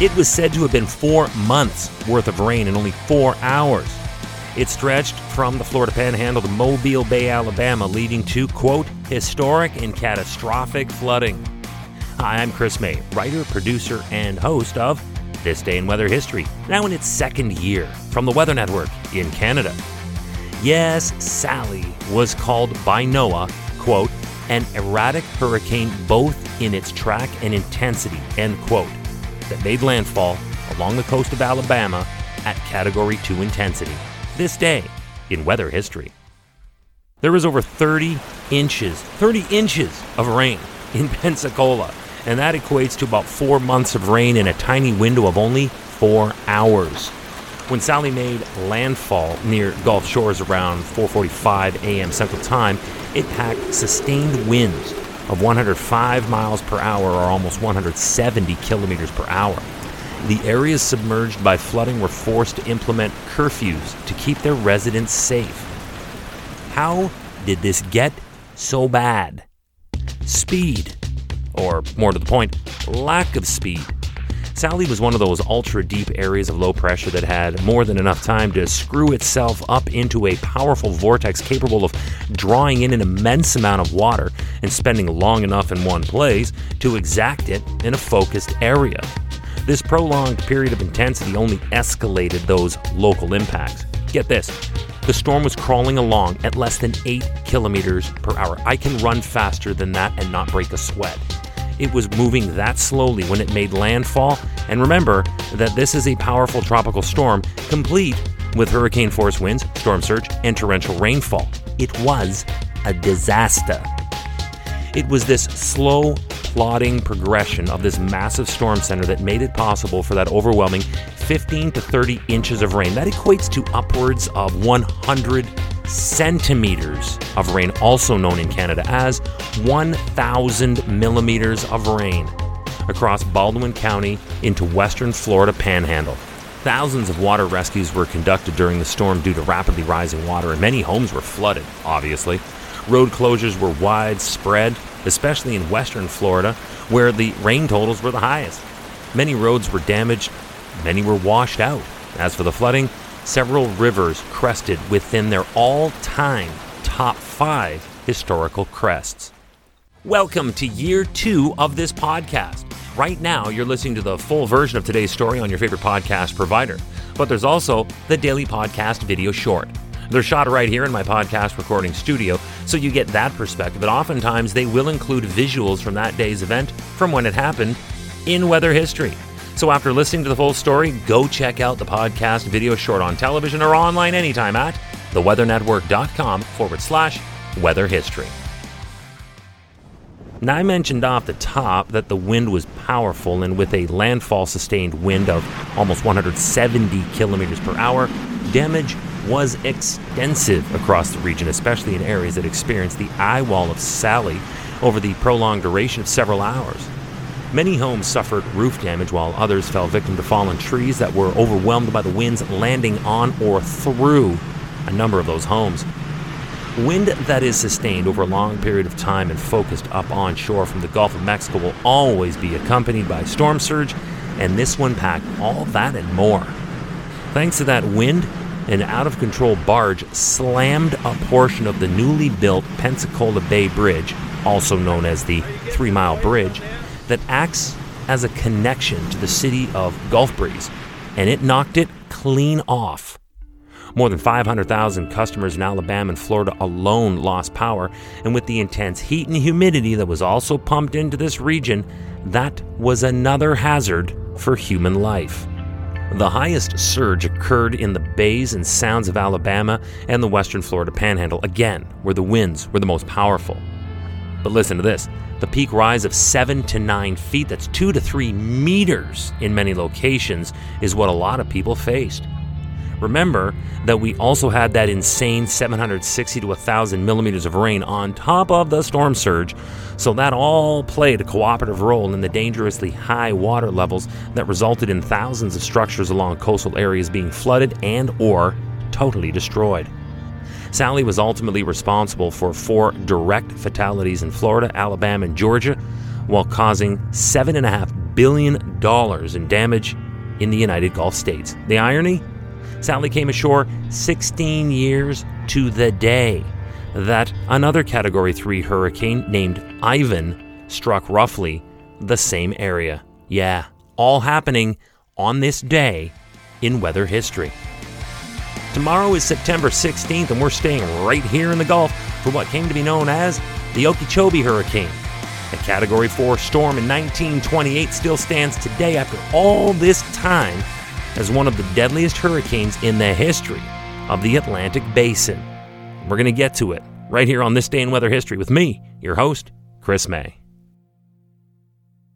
It was said to have been four months worth of rain in only four hours. It stretched from the Florida Panhandle to Mobile Bay, Alabama, leading to, quote, historic and catastrophic flooding. Hi, I'm Chris Mei, writer, producer, and host of This Day in Weather History, now in its second year from the Weather Network in Canada. Yes, Sally was called by NOAA, quote, an erratic hurricane both in its track and intensity, end quote that made landfall along the coast of Alabama at Category 2 intensity. This day in weather history. There was over 30 inches, 30 inches of rain in Pensacola, and that equates to about four months of rain in a tiny window of only four hours. When Sally made landfall near Gulf Shores around 4:45 a.m. Central Time, it packed sustained winds of 105 miles per hour or almost 170 kilometers per hour. The areas submerged by flooding were forced to implement curfews to keep their residents safe. How did this get so bad? Speed, or more to the point, lack of speed. Sally was one of those ultra deep areas of low pressure that had more than enough time to screw itself up into a powerful vortex capable of drawing in an immense amount of water and spending long enough in one place to exact it in a focused area. This prolonged period of intensity only escalated those local impacts. Get this the storm was crawling along at less than 8 kilometers per hour. I can run faster than that and not break a sweat. It was moving that slowly when it made landfall. And remember that this is a powerful tropical storm, complete with hurricane force winds, storm surge, and torrential rainfall. It was a disaster. It was this slow, plodding progression of this massive storm center that made it possible for that overwhelming 15 to 30 inches of rain. That equates to upwards of 100 centimeters of rain, also known in Canada as 1,000 millimeters of rain, across Baldwin County into western Florida panhandle. Thousands of water rescues were conducted during the storm due to rapidly rising water, and many homes were flooded, obviously. Road closures were widespread, especially in western Florida, where the rain totals were the highest. Many roads were damaged, many were washed out. As for the flooding, several rivers crested within their all time top five historical crests. Welcome to year two of this podcast. Right now, you're listening to the full version of today's story on your favorite podcast provider, but there's also the daily podcast video short. They're shot right here in my podcast recording studio, so you get that perspective. But oftentimes, they will include visuals from that day's event from when it happened in weather history. So after listening to the full story, go check out the podcast video short on television or online anytime at theweathernetwork.com forward slash weather history. Now, I mentioned off the top that the wind was powerful, and with a landfall sustained wind of almost 170 kilometers per hour, damage was extensive across the region, especially in areas that experienced the eye wall of Sally over the prolonged duration of several hours. Many homes suffered roof damage, while others fell victim to fallen trees that were overwhelmed by the winds landing on or through a number of those homes. Wind that is sustained over a long period of time and focused up onshore from the Gulf of Mexico will always be accompanied by storm surge, and this one packed all that and more. Thanks to that wind, an out of control barge slammed a portion of the newly built Pensacola Bay Bridge, also known as the Three Mile Bridge, that acts as a connection to the city of Gulf Breeze, and it knocked it clean off. More than 500,000 customers in Alabama and Florida alone lost power, and with the intense heat and humidity that was also pumped into this region, that was another hazard for human life. The highest surge occurred in the bays and sounds of Alabama and the western Florida panhandle, again, where the winds were the most powerful. But listen to this the peak rise of 7 to 9 feet, that's 2 to 3 meters in many locations, is what a lot of people faced. Remember that we also had that insane 760 to 1,000 millimeters of rain on top of the storm surge, so that all played a cooperative role in the dangerously high water levels that resulted in thousands of structures along coastal areas being flooded and or totally destroyed. Sally was ultimately responsible for four direct fatalities in Florida, Alabama, and Georgia, while causing $7.5 billion in damage in the United Gulf States. The irony? Sally came ashore 16 years to the day that another Category 3 hurricane named Ivan struck roughly the same area. Yeah, all happening on this day in weather history. Tomorrow is September 16th, and we're staying right here in the Gulf for what came to be known as the Okeechobee Hurricane. A Category 4 storm in 1928 still stands today after all this time as one of the deadliest hurricanes in the history of the Atlantic Basin. We're going to get to it right here on This Day in Weather History with me, your host, Chris Mei.